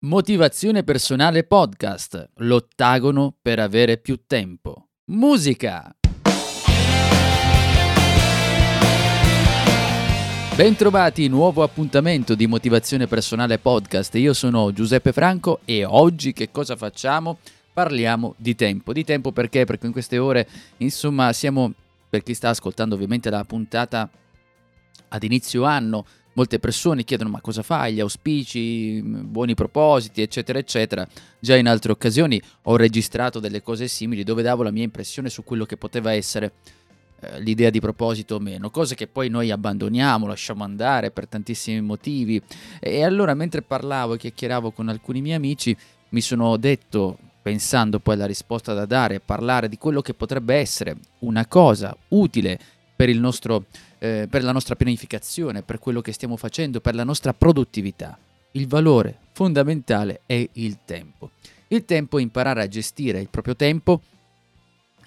Motivazione personale podcast. L'ottagono per avere più tempo. Musica. Bentrovati, nuovo appuntamento di Motivazione Personale Podcast. Io sono Giuseppe Franco e oggi che cosa facciamo? Parliamo di tempo. Di tempo perché? Perché in queste ore, insomma, siamo, per chi sta ascoltando ovviamente la puntata ad inizio anno, molte persone chiedono ma cosa fai, gli auspici, buoni propositi, eccetera, eccetera. Già in altre occasioni ho registrato delle cose simili dove davo la mia impressione su quello che poteva essere eh, l'idea di proposito o meno, cose che poi noi abbandoniamo, lasciamo andare per tantissimi motivi. E allora mentre parlavo e chiacchieravo con alcuni miei amici, mi sono detto, pensando poi alla risposta da dare, parlare di quello che potrebbe essere una cosa utile per, nostro, eh, per la nostra pianificazione, per quello che stiamo facendo, per la nostra produttività. Il valore fondamentale è il tempo. Il tempo è imparare a gestire il proprio tempo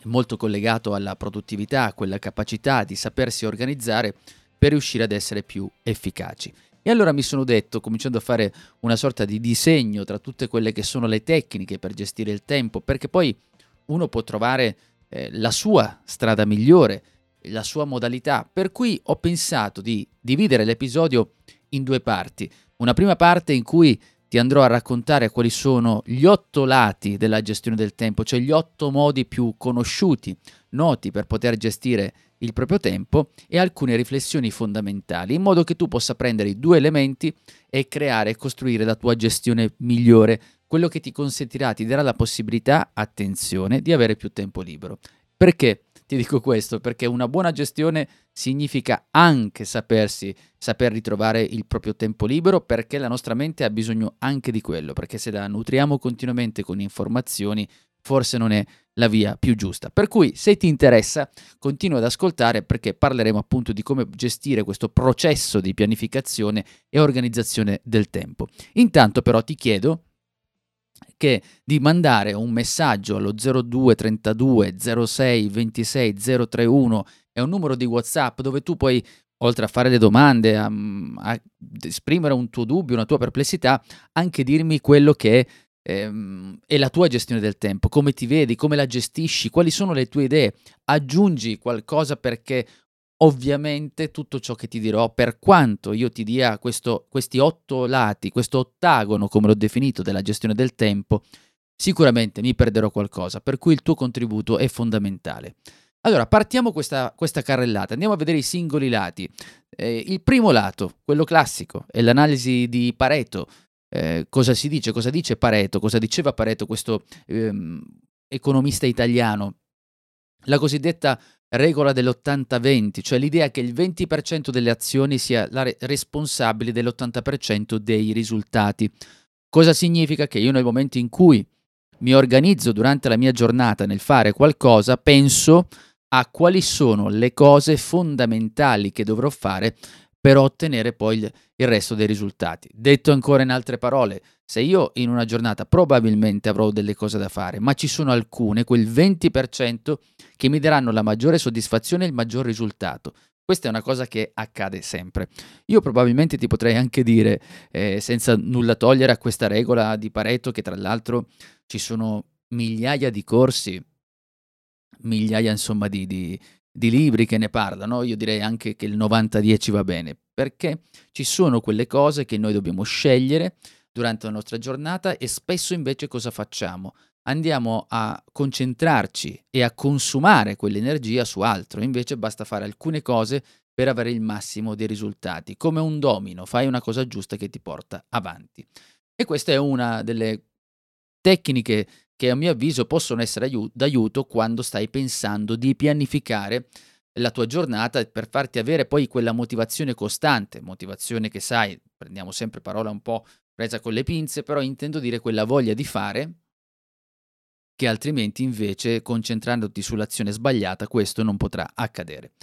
è molto collegato alla produttività, a quella capacità di sapersi organizzare per riuscire ad essere più efficaci. E allora mi sono detto, cominciando a fare una sorta di disegno tra tutte quelle che sono le tecniche per gestire il tempo, perché poi uno può trovare eh, la sua strada migliore, la sua modalità, per cui ho pensato di dividere l'episodio in due parti. Una prima parte in cui ti andrò a raccontare quali sono gli otto lati della gestione del tempo, cioè gli otto modi più conosciuti, noti per poter gestire il proprio tempo e alcune riflessioni fondamentali, in modo che tu possa prendere i due elementi e creare e costruire la tua gestione migliore, quello che ti consentirà, ti darà la possibilità, attenzione, di avere più tempo libero. Perché? Ti dico questo perché una buona gestione significa anche sapersi, saper ritrovare il proprio tempo libero perché la nostra mente ha bisogno anche di quello, perché se la nutriamo continuamente con informazioni forse non è la via più giusta. Per cui se ti interessa continua ad ascoltare perché parleremo appunto di come gestire questo processo di pianificazione e organizzazione del tempo. Intanto però ti chiedo che di mandare un messaggio allo 02 32 06 26 031 è un numero di WhatsApp dove tu puoi oltre a fare le domande, a, a esprimere un tuo dubbio, una tua perplessità, anche dirmi quello che ehm, è la tua gestione del tempo, come ti vedi, come la gestisci, quali sono le tue idee. Aggiungi qualcosa perché Ovviamente tutto ciò che ti dirò, per quanto io ti dia questo, questi otto lati, questo ottagono, come l'ho definito, della gestione del tempo, sicuramente mi perderò qualcosa, per cui il tuo contributo è fondamentale. Allora, partiamo questa, questa carrellata, andiamo a vedere i singoli lati. Eh, il primo lato, quello classico, è l'analisi di Pareto. Eh, cosa si dice? Cosa dice Pareto? Cosa diceva Pareto, questo ehm, economista italiano? La cosiddetta regola dell'80-20, cioè l'idea che il 20% delle azioni sia la re- responsabile dell'80% dei risultati. Cosa significa? Che io nel momento in cui mi organizzo durante la mia giornata nel fare qualcosa, penso a quali sono le cose fondamentali che dovrò fare per ottenere poi il, resto dei risultati. Detto ancora in altre parole, se io in una giornata probabilmente avrò delle cose da fare, ma ci sono alcune, quel 20% che mi daranno la maggiore soddisfazione e il maggior risultato. Questa è una cosa che accade sempre. Io probabilmente ti potrei anche dire, eh, senza nulla togliere a questa regola di Pareto, che tra l'altro ci sono migliaia di corsi, migliaia insomma di, di, di libri che ne parlano, io direi anche che il 90-10 va bene, perché ci sono quelle cose che noi dobbiamo scegliere durante la nostra giornata e spesso invece cosa facciamo? Andiamo a concentrarci e a consumare quell'energia su altro, invece basta fare alcune cose per avere il massimo dei risultati, come un domino, fai una cosa giusta che ti porta avanti. E questa è una delle tecniche che a mio avviso possono essere aiut- d'aiuto quando stai pensando di pianificare la tua giornata per farti avere poi quella motivazione costante, motivazione che sai, prendiamo sempre parola un po' presa con le pinze, però intendo dire quella voglia di fare che altrimenti invece concentrandoti sull'azione sbagliata questo non potrà accadere.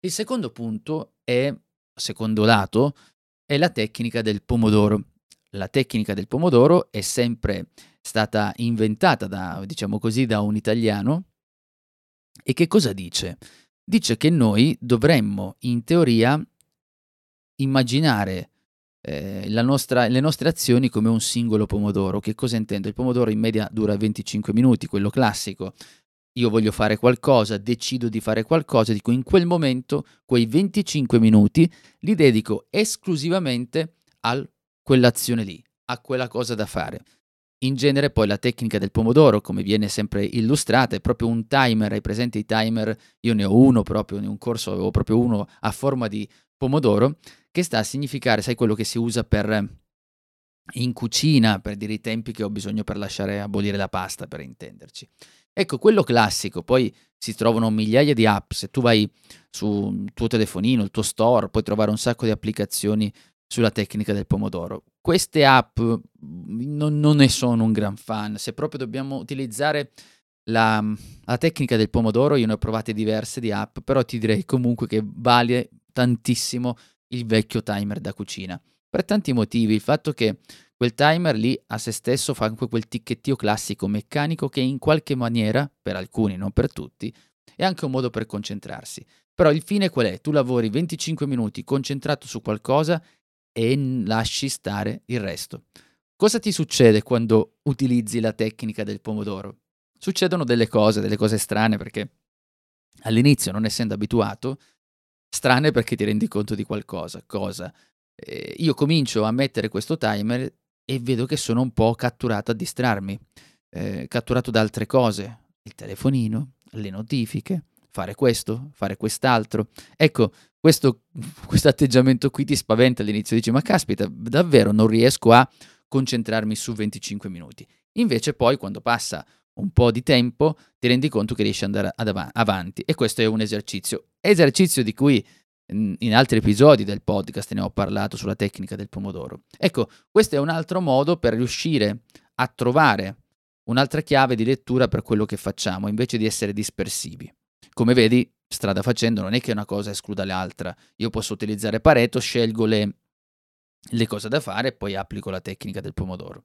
Il secondo punto è, secondo lato, è la tecnica del pomodoro. La tecnica del pomodoro è sempre stata inventata da, diciamo così, da un italiano e che cosa dice? Dice che noi dovremmo in teoria immaginare eh, nostra, le nostre azioni come un singolo pomodoro. Che cosa intendo? Il pomodoro in media dura 25 minuti, quello classico. Io voglio fare qualcosa, decido di fare qualcosa, dico in quel momento quei 25 minuti li dedico esclusivamente a quell'azione lì, a quella cosa da fare. In genere poi la tecnica del pomodoro, come viene sempre illustrata, è proprio un timer, hai presente i timer? Io ne ho uno proprio, in un corso avevo proprio uno a forma di pomodoro, che sta a significare, sai quello che si usa per in cucina, per dire i tempi che ho bisogno per lasciare abolire la pasta, per intenderci. Ecco, quello classico, poi si trovano migliaia di app, se tu vai sul tuo telefonino, il tuo store, puoi trovare un sacco di applicazioni sulla tecnica del pomodoro. Queste app non, non ne sono un gran fan, se proprio dobbiamo utilizzare la, la, tecnica del pomodoro, io ne ho provate diverse di app, però ti direi comunque che vale tantissimo il vecchio timer da cucina. Per tanti motivi, il fatto che quel timer lì a se stesso fa anche quel ticchettio classico meccanico che in qualche maniera, per alcuni, non per tutti, è anche un modo per concentrarsi. Però il fine qual è? Tu lavori 25 minuti concentrato su qualcosa e lasci stare il resto. Cosa ti succede quando utilizzi la tecnica del pomodoro? Succedono delle cose, delle cose strane perché all'inizio, non essendo abituato, strane perché ti rendi conto di qualcosa. Cosa? Eh, io comincio a mettere questo timer e vedo che sono un po' catturato a distrarmi, eh, catturato da altre cose, il telefonino, le notifiche, fare questo, fare quest'altro. Ecco, questo atteggiamento qui ti spaventa all'inizio, dici ma caspita, davvero non riesco a concentrarmi su 25 minuti. Invece poi quando passa un po' di tempo ti rendi conto che riesci ad andare av- avanti e questo è un esercizio. Esercizio di cui in altri episodi del podcast ne ho parlato sulla tecnica del pomodoro. Ecco, questo è un altro modo per riuscire a trovare un'altra chiave di lettura per quello che facciamo, invece di essere dispersivi. Come vedi, strada facendo non è che una cosa escluda l'altra. Io posso utilizzare Pareto, scelgo le, le cose da fare e poi applico la tecnica del pomodoro.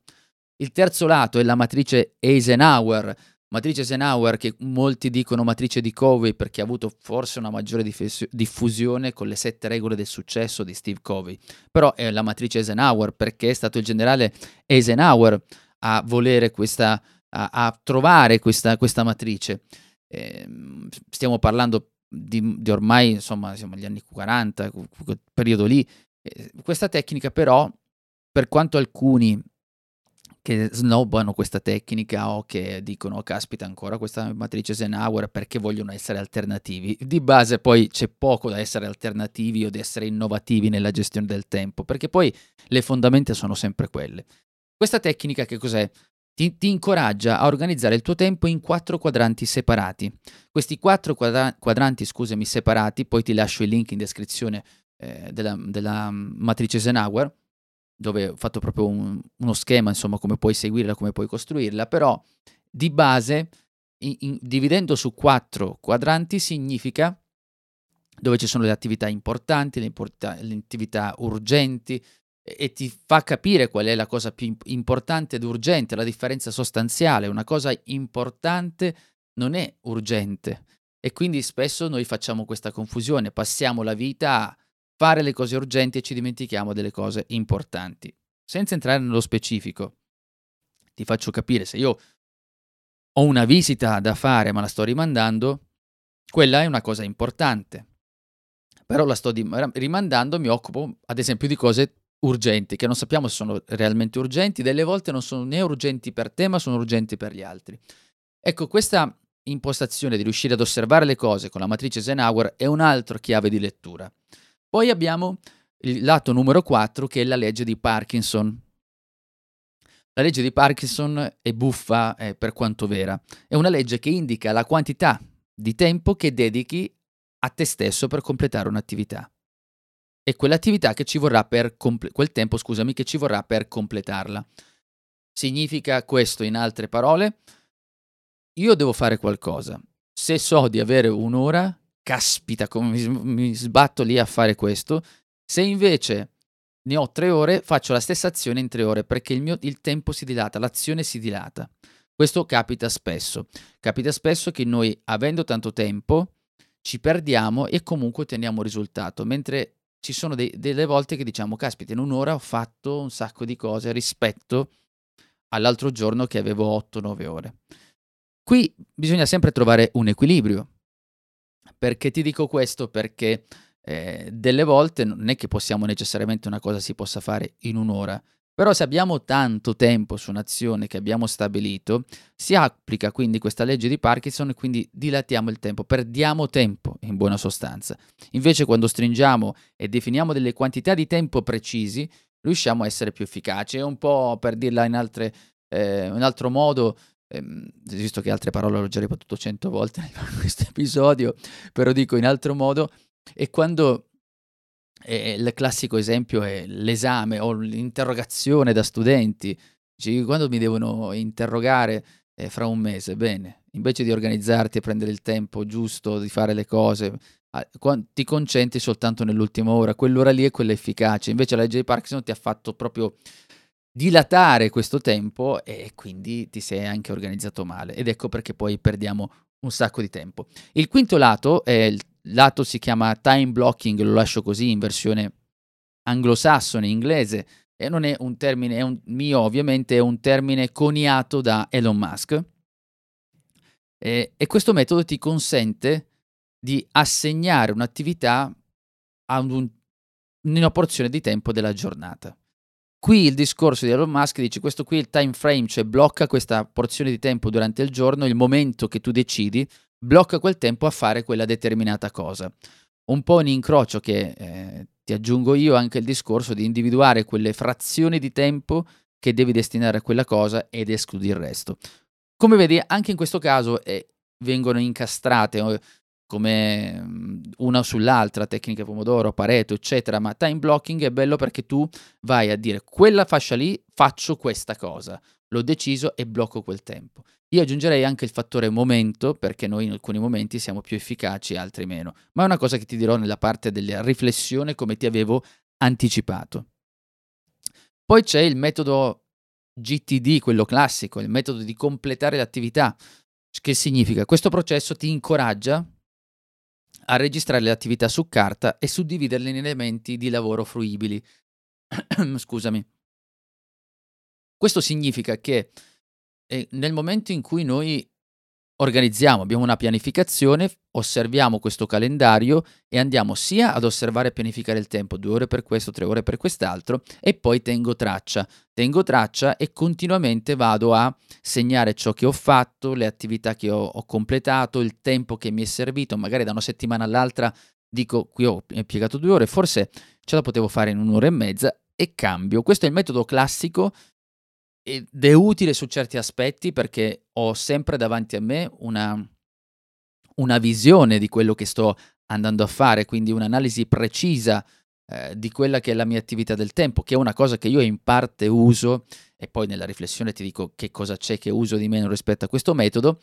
Il terzo lato è la matrice Eisenhower, matrice Eisenhower che molti dicono matrice di Covey perché ha avuto forse una maggiore diffusione con le sette regole del successo di Steve Covey, però è la matrice Eisenhower perché è stato il generale Eisenhower a volere questa, a, a trovare questa, questa matrice. Eh, stiamo parlando di, di, ormai, insomma, siamo agli anni 40, quel periodo lì. Eh, questa tecnica però, per quanto alcuni che snobbano questa tecnica o che dicono oh, caspita ancora questa matrice Eisenhower perché vogliono essere alternativi. Di base poi c'è poco da essere alternativi o di essere innovativi nella gestione del tempo, perché poi le fondamenta sono sempre quelle. Questa tecnica che cos'è? Ti, ti, incoraggia a organizzare il tuo tempo in quattro quadranti separati. Questi quattro quadra- quadranti, scusami, separati, poi ti lascio il link in descrizione eh, della, della matrice Eisenhower, dove ho fatto proprio un, uno schema, insomma, come puoi seguirla, come puoi costruirla, però di base, in, in, dividendo su quattro quadranti, significa dove ci sono le attività importanti, le, import- le attività urgenti, e, ti fa capire qual è la cosa più importante ed urgente, la differenza sostanziale. Una cosa importante non è urgente. E quindi spesso noi facciamo questa confusione, passiamo la vita a fare le cose urgenti e ci dimentichiamo delle cose importanti. Senza entrare nello specifico, ti faccio capire se io ho una visita da fare ma la sto rimandando, quella è una cosa importante. Però la sto rimandando, mi occupo ad esempio di cose urgenti, che non sappiamo se sono realmente urgenti, delle volte non sono né urgenti per te, ma sono urgenti per gli altri. Ecco, questa impostazione di riuscire ad osservare le cose con la matrice Eisenhower è un'altra chiave di lettura. Poi abbiamo il lato numero 4 che è la legge di Parkinson. La legge di Parkinson è buffa eh, per quanto vera. È una legge che indica la quantità di tempo che dedichi a te stesso per completare un'attività. E quell'attività che ci vorrà per comple- quel tempo, scusami, che ci vorrà per completarla. Significa questo in altre parole, io devo fare qualcosa. Se so di avere un'ora, caspita, come mi, mi sbatto lì a fare questo. Se invece ne ho tre ore, faccio la stessa azione in tre ore perché il, mio, il tempo si dilata, l'azione si dilata. Questo capita spesso. Capita spesso che noi, avendo tanto tempo, ci perdiamo e comunque otteniamo risultato, mentre ci sono dei, delle volte che diciamo, caspita, in un'ora ho fatto un sacco di cose rispetto all'altro giorno che avevo 8-9 ore. Qui bisogna sempre trovare un equilibrio. Perché ti dico questo? Perché eh, delle volte non è che possiamo necessariamente una cosa si possa fare in un'ora, però se abbiamo tanto tempo su un'azione che abbiamo stabilito, si applica quindi questa legge di Parkinson e quindi dilatiamo il tempo, perdiamo tempo in buona sostanza. Invece quando stringiamo e definiamo delle quantità di tempo precisi, riusciamo a essere più efficaci. È un po' per dirla in, altre, eh, in altro modo, ehm, visto che altre parole l'ho già ripetuto cento volte in questo episodio, però dico in altro modo, è quando e il classico esempio è l'esame o l'interrogazione da studenti. Dici, quando mi devono interrogare eh, fra un mese, bene, invece di organizzarti e prendere il tempo giusto di fare le cose, ti concentri soltanto nell'ultima ora, quell'ora lì è quella efficace. Invece la di Parkinson ti ha fatto proprio dilatare questo tempo e quindi ti sei anche organizzato male. Ed ecco perché poi perdiamo un sacco di tempo. Il quinto lato è il lato si chiama time blocking, lo lascio così in versione anglosassone, inglese, e non è un termine, è un mio ovviamente, è un termine coniato da Elon Musk. E, e questo metodo ti consente di assegnare un'attività a un, una porzione di tempo della giornata. Qui il discorso di Elon Musk dice questo qui è il time frame, cioè blocca questa porzione di tempo durante il giorno, il momento che tu decidi, blocca quel tempo a fare quella determinata cosa. Un po' in incrocio che eh, ti aggiungo io anche il discorso di individuare quelle frazioni di tempo che devi destinare a quella cosa ed escludi il resto. Come vedi, anche in questo caso eh, vengono incastrate come mm, una sull'altra, tecnica Pomodoro, Pareto, eccetera, ma time blocking è bello perché tu vai a dire quella fascia lì faccio questa cosa, l'ho deciso e blocco quel tempo. Io aggiungerei anche il fattore momento, perché noi in alcuni momenti siamo più efficaci, altri meno, ma è una cosa che ti dirò nella parte della riflessione come ti avevo anticipato. Poi c'è il metodo GTD, quello classico, il metodo di completare l'attività. Che significa? Questo processo ti incoraggia a registrare le attività su carta e suddividerle in elementi di lavoro fruibili. Scusami. Questo significa che e nel momento in cui noi organizziamo, abbiamo una pianificazione, osserviamo questo calendario e andiamo sia ad osservare e pianificare il tempo, due ore per questo, tre ore per quest'altro, e poi tengo traccia. Tengo traccia e continuamente vado a segnare ciò che ho fatto, le attività che ho, ho completato, il tempo che mi è servito, magari da una settimana all'altra dico qui ho impiegato due ore, forse ce la potevo fare in un'ora e mezza e cambio. Questo è il metodo classico ed è utile su certi aspetti perché ho sempre davanti a me una, una visione di quello che sto andando a fare, quindi un'analisi precisa eh, di quella che è la mia attività del tempo, che è una cosa che io in parte uso e poi nella riflessione ti dico che cosa c'è che uso di meno rispetto a questo metodo,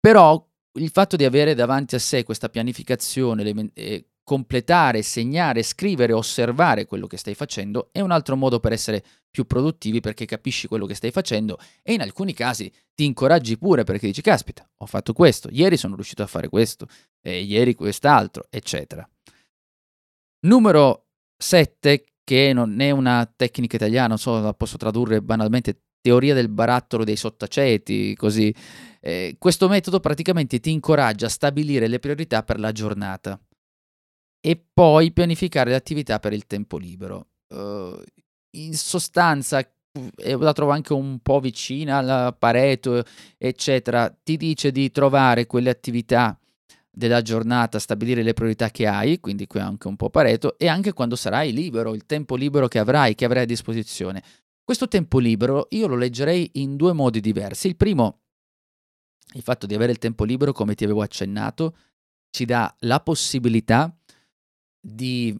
però il fatto di avere davanti a sé questa pianificazione, eh, completare, segnare, scrivere, osservare quello che stai facendo è un altro modo per essere più produttivi perché capisci quello che stai facendo e in alcuni casi ti incoraggi pure perché dici caspita, ho fatto questo, ieri sono riuscito a fare questo, e ieri quest'altro, eccetera. Numero 7, che non è una tecnica italiana, non so, la posso tradurre banalmente, teoria del barattolo dei sottaceti, così. Eh, questo metodo praticamente ti incoraggia a stabilire le priorità per la giornata e poi pianificare le attività per il tempo libero. Uh, in sostanza, e la trovo anche un po' vicina al Pareto, eccetera, ti dice di trovare quelle attività della giornata, stabilire le priorità che hai, quindi qui anche un po' Pareto, e anche quando sarai libero, il tempo libero che avrai, che avrai a disposizione. Questo tempo libero io lo leggerei in due modi diversi. Il primo, il fatto di avere il tempo libero, come ti avevo accennato, ci dà la possibilità di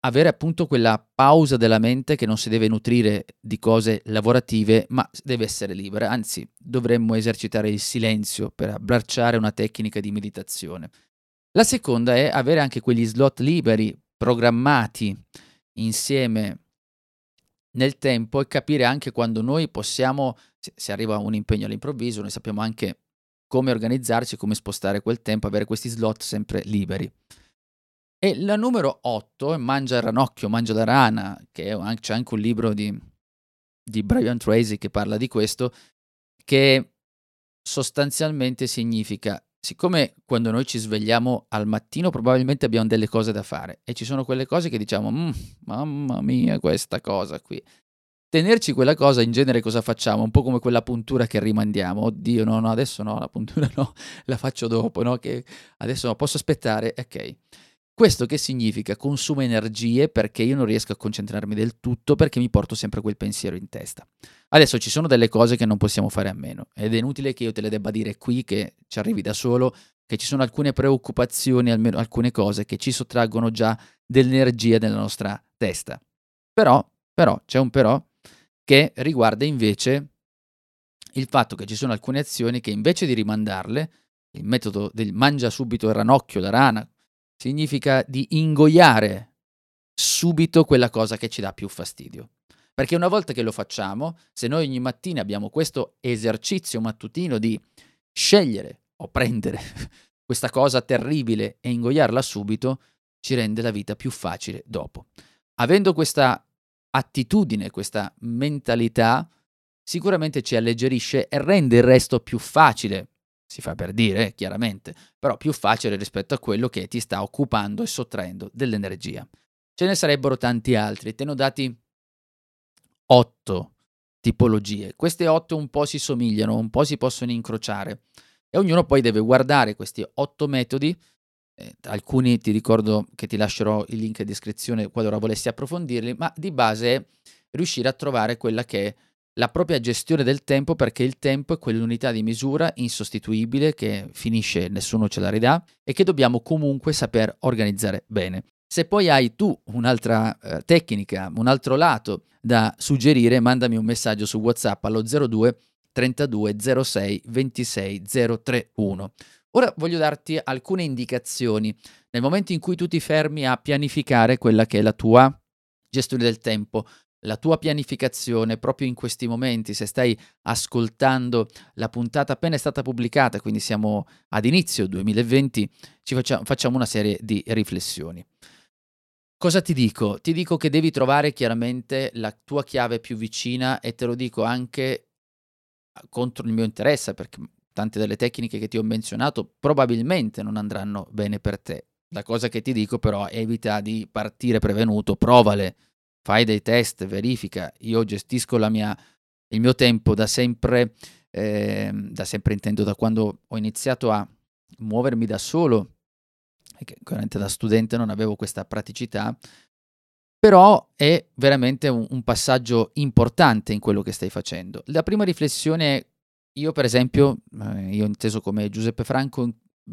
avere appunto quella pausa della mente che non si deve nutrire di cose lavorative, ma deve essere libera. Anzi, dovremmo esercitare il silenzio per abbracciare una tecnica di meditazione. La seconda è avere anche quegli slot liberi, programmati insieme nel tempo e capire anche quando noi possiamo, se arriva un impegno all'improvviso, noi sappiamo anche come organizzarci, come spostare quel tempo, avere questi slot sempre liberi. E la numero 8 è Mangia il ranocchio, Mangia la rana, che anche, c'è anche un libro di, di Brian Tracy che parla di questo, che sostanzialmente significa, siccome quando noi ci svegliamo al mattino probabilmente abbiamo delle cose da fare e ci sono quelle cose che diciamo, mm, mamma mia, questa cosa qui. Tenerci quella cosa, in genere cosa facciamo? Un po' come quella puntura che rimandiamo. Oddio, no, no, adesso no, la puntura no, la faccio dopo, no? Che adesso no, posso aspettare, ok. Questo che significa? Consuma energie perché io non riesco a concentrarmi del tutto perché mi porto sempre quel pensiero in testa. Adesso ci sono delle cose che non possiamo fare a meno ed è inutile che io te le debba dire qui che ci arrivi da solo, che ci sono alcune preoccupazioni, almeno alcune cose che ci sottraggono già dell'energia nella nostra testa. Però, però, c'è un però che riguarda invece il fatto che ci sono alcune azioni che invece di rimandarle, il metodo del mangia subito il ranocchio, la rana, significa di ingoiare subito quella cosa che ci dà più fastidio. Perché una volta che lo facciamo, se noi ogni mattina abbiamo questo esercizio mattutino di scegliere o prendere questa cosa terribile e ingoiarla subito, ci rende la vita più facile dopo. Avendo questa attitudine, questa mentalità, sicuramente ci alleggerisce e rende il resto più facile si fa per dire, chiaramente, però più facile rispetto a quello che ti sta occupando e sottraendo dell'energia. Ce ne sarebbero tanti altri, te ne ho dati otto tipologie. Queste otto un po' si somigliano, un po' si possono incrociare e ognuno poi deve guardare questi otto metodi. Eh, alcuni ti ricordo che ti lascerò il link in descrizione qualora volessi approfondirli, ma di base è riuscire a trovare quella che è la propria gestione del tempo perché il tempo è quell'unità di misura insostituibile che finisce nessuno ce la ridà e che dobbiamo comunque saper organizzare bene. Se poi hai tu un'altra eh, tecnica, un altro lato da suggerire, mandami un messaggio su WhatsApp allo 02 32 06 26 031. Ora voglio darti alcune indicazioni nel momento in cui tu ti fermi a pianificare quella che è la tua gestione del tempo la tua pianificazione proprio in questi momenti, se stai ascoltando la puntata appena è stata pubblicata, quindi siamo ad inizio 2020, ci facciamo, facciamo una serie di riflessioni. Cosa ti dico? Ti dico che devi trovare chiaramente la tua chiave più vicina e te lo dico anche contro il mio interesse, perché tante delle tecniche che ti ho menzionato probabilmente non andranno bene per te. La cosa che ti dico però evita di partire prevenuto, provale fai dei test, verifica. Io gestisco mia, il mio tempo da sempre, eh, da sempre intendo da quando ho iniziato a muovermi da solo, chiaramente da studente non avevo questa praticità, però è veramente un, un, passaggio importante in quello che stai facendo. La prima riflessione io per esempio, eh, io inteso come Giuseppe Franco,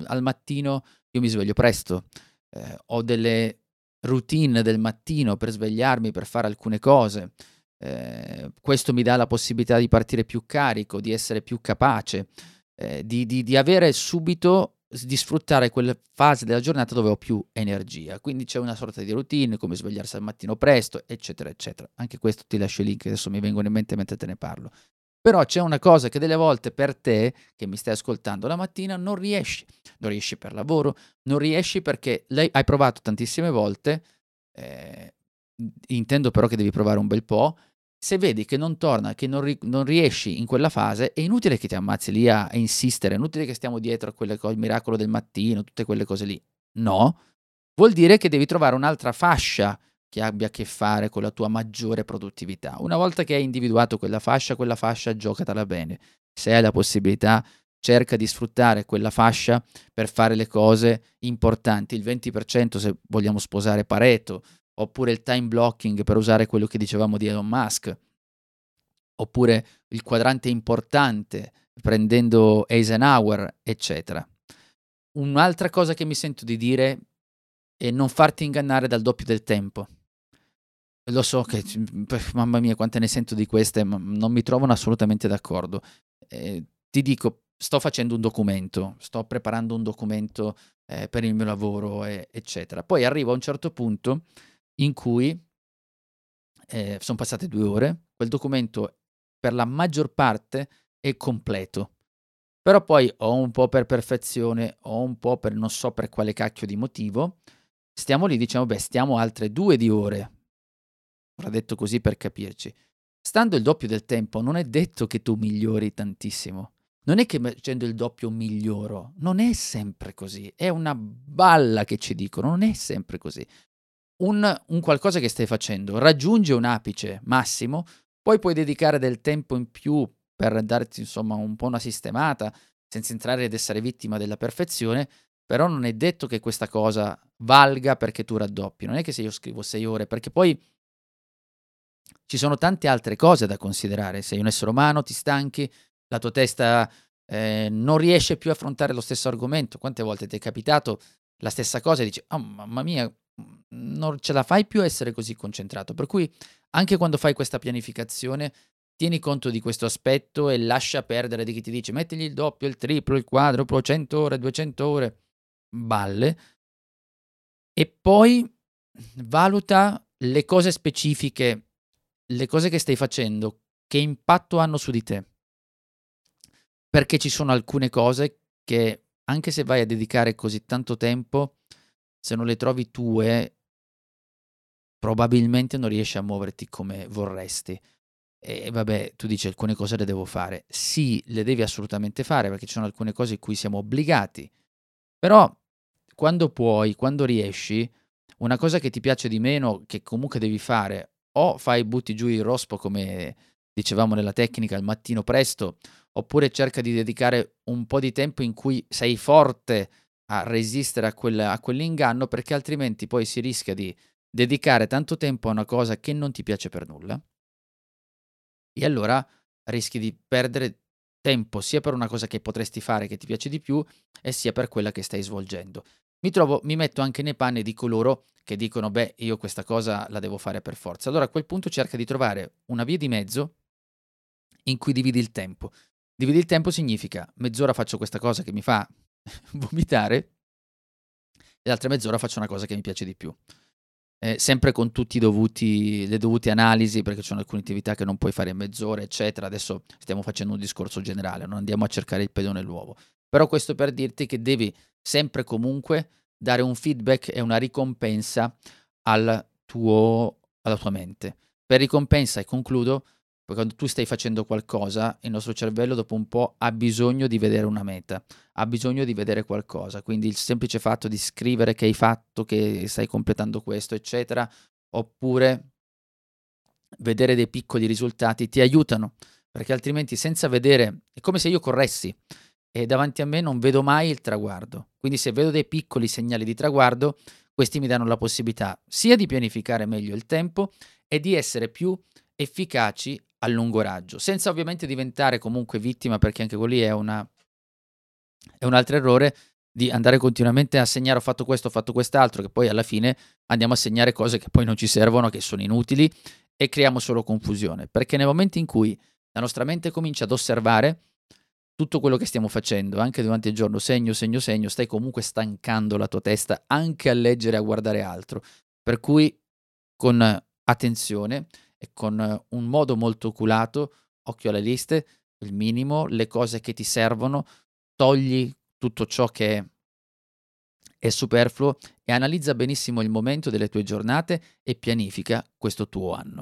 al mattino io mi sveglio presto, eh, ho delle routine del mattino per svegliarmi, per fare alcune cose. Eh, questo mi dà la possibilità di partire più carico, di essere più capace, eh, di, di, di, avere subito, di sfruttare quelle fasi della giornata dove ho più energia. Quindi c'è una sorta di routine, come svegliarsi al mattino presto, eccetera, eccetera. Anche questo ti lascio il link, adesso mi vengono in mente mentre te ne parlo. Però c'è una cosa che delle volte per te, che mi stai ascoltando la mattina, non riesci. Non riesci per lavoro, non riesci perché lei hai provato tantissime volte, eh, intendo però che devi provare un bel po', se vedi che non torna, che non, ri- non, riesci in quella fase, è inutile che ti ammazzi lì a, insistere, è inutile che stiamo dietro a quelle cose, il miracolo del mattino, tutte quelle cose lì. No, vuol dire che devi trovare un'altra fascia che abbia a che fare con la tua maggiore produttività. Una volta che hai individuato quella fascia, quella fascia giocatela bene. Se hai la possibilità, cerca di sfruttare quella fascia per fare le cose importanti. Il 20% se vogliamo sposare Pareto, oppure il time blocking per usare quello che dicevamo di Elon Musk, oppure il quadrante importante prendendo Eisenhower, eccetera. Un'altra cosa che mi sento di dire è non farti ingannare dal doppio del tempo lo so che, mamma mia, quante ne sento di queste, ma non mi trovano assolutamente d'accordo. Eh, ti dico, sto facendo un documento, sto preparando un documento eh, per il mio lavoro, eh, eccetera. Poi arrivo a un certo punto in cui eh, sono passate due ore, quel documento per la maggior parte è completo. Però poi o un po' per perfezione o un po' per non so per quale cacchio di motivo, stiamo lì, diciamo, beh, stiamo altre due di ore. Ora detto così per capirci. Stando il doppio del tempo, non è detto che tu migliori tantissimo. Non è che facendo il doppio miglioro, non è sempre così, è una balla che ci dicono, non è sempre così. Un, un qualcosa che stai facendo raggiunge un apice massimo, poi puoi dedicare del tempo in più per darti insomma un po' una sistemata, senza entrare ed essere vittima della perfezione, però non è detto che questa cosa valga perché tu raddoppi. Non è che se io scrivo sei ore, perché poi ci sono tante altre cose da considerare. Sei un essere umano, ti stanchi, la tua testa eh, non riesce più a affrontare lo stesso argomento. Quante volte ti è capitato la stessa cosa e dici, oh mamma mia, non ce la fai più a essere così concentrato. Per cui anche quando fai questa pianificazione, tieni conto di questo aspetto e lascia perdere di chi ti dice mettigli il doppio, il triplo, il quadruplo, 100 ore, 200 ore, balle. E poi valuta le cose specifiche, le cose che stai facendo, che impatto hanno su di te. Perché ci sono alcune cose che anche se vai a dedicare così tanto tempo, se non le trovi tue, probabilmente non riesci a muoverti come vorresti. E vabbè, tu dici alcune cose le devo fare. Sì, le devi assolutamente fare perché ci sono alcune cose in cui siamo obbligati. Però quando puoi, quando riesci, una cosa che ti piace di meno, che comunque devi fare, o fai butti giù il rospo come dicevamo nella tecnica al mattino presto, oppure cerca di dedicare un po' di tempo in cui sei forte a resistere a, quel, a quell'inganno, perché altrimenti poi si rischia di dedicare tanto tempo a una cosa che non ti piace per nulla e allora rischi di perdere tempo sia per una cosa che potresti fare che ti piace di più e sia per quella che stai svolgendo. Mi trovo, mi metto anche nei panni di coloro che dicono beh io questa cosa la devo fare per forza. Allora a quel punto cerca di trovare una via di mezzo in cui dividi il tempo. Dividi il tempo significa mezz'ora faccio questa cosa che mi fa vomitare e l'altra mezz'ora faccio una cosa che mi piace di più. Eh, sempre con tutte le dovute analisi, perché ci sono alcune attività che non puoi fare in mezz'ora, eccetera. Adesso stiamo facendo un discorso generale, non andiamo a cercare il pedone nuovo. Però questo per dirti che devi sempre comunque dare un feedback e una ricompensa al tuo, alla tua mente. Per ricompensa, e concludo, quando tu stai facendo qualcosa, il nostro cervello dopo un po' ha bisogno di vedere una meta, ha bisogno di vedere qualcosa. Quindi il semplice fatto di scrivere che hai fatto, che stai completando questo, eccetera, oppure vedere dei piccoli risultati ti aiutano, perché altrimenti senza vedere, è come se io corressi e davanti a me non vedo mai il traguardo. Quindi se vedo dei piccoli segnali di traguardo, questi mi danno la possibilità sia di pianificare meglio il tempo e di essere più efficaci a lungo raggio, senza ovviamente diventare comunque vittima, perché anche quelli è, una, è un altro errore di andare continuamente a segnare ho fatto questo, ho fatto quest'altro, che poi alla fine andiamo a segnare cose che poi non ci servono, che sono inutili e creiamo solo confusione, perché nel momento in cui la nostra mente comincia ad osservare tutto quello che stiamo facendo, anche durante il giorno, segno, segno, segno, stai comunque stancando la tua testa anche a leggere e a guardare altro. Per cui con attenzione e con un modo molto oculato, occhio alle liste, il minimo, le cose che ti servono, togli tutto ciò che è superfluo e analizza benissimo il momento delle tue giornate e pianifica questo tuo anno.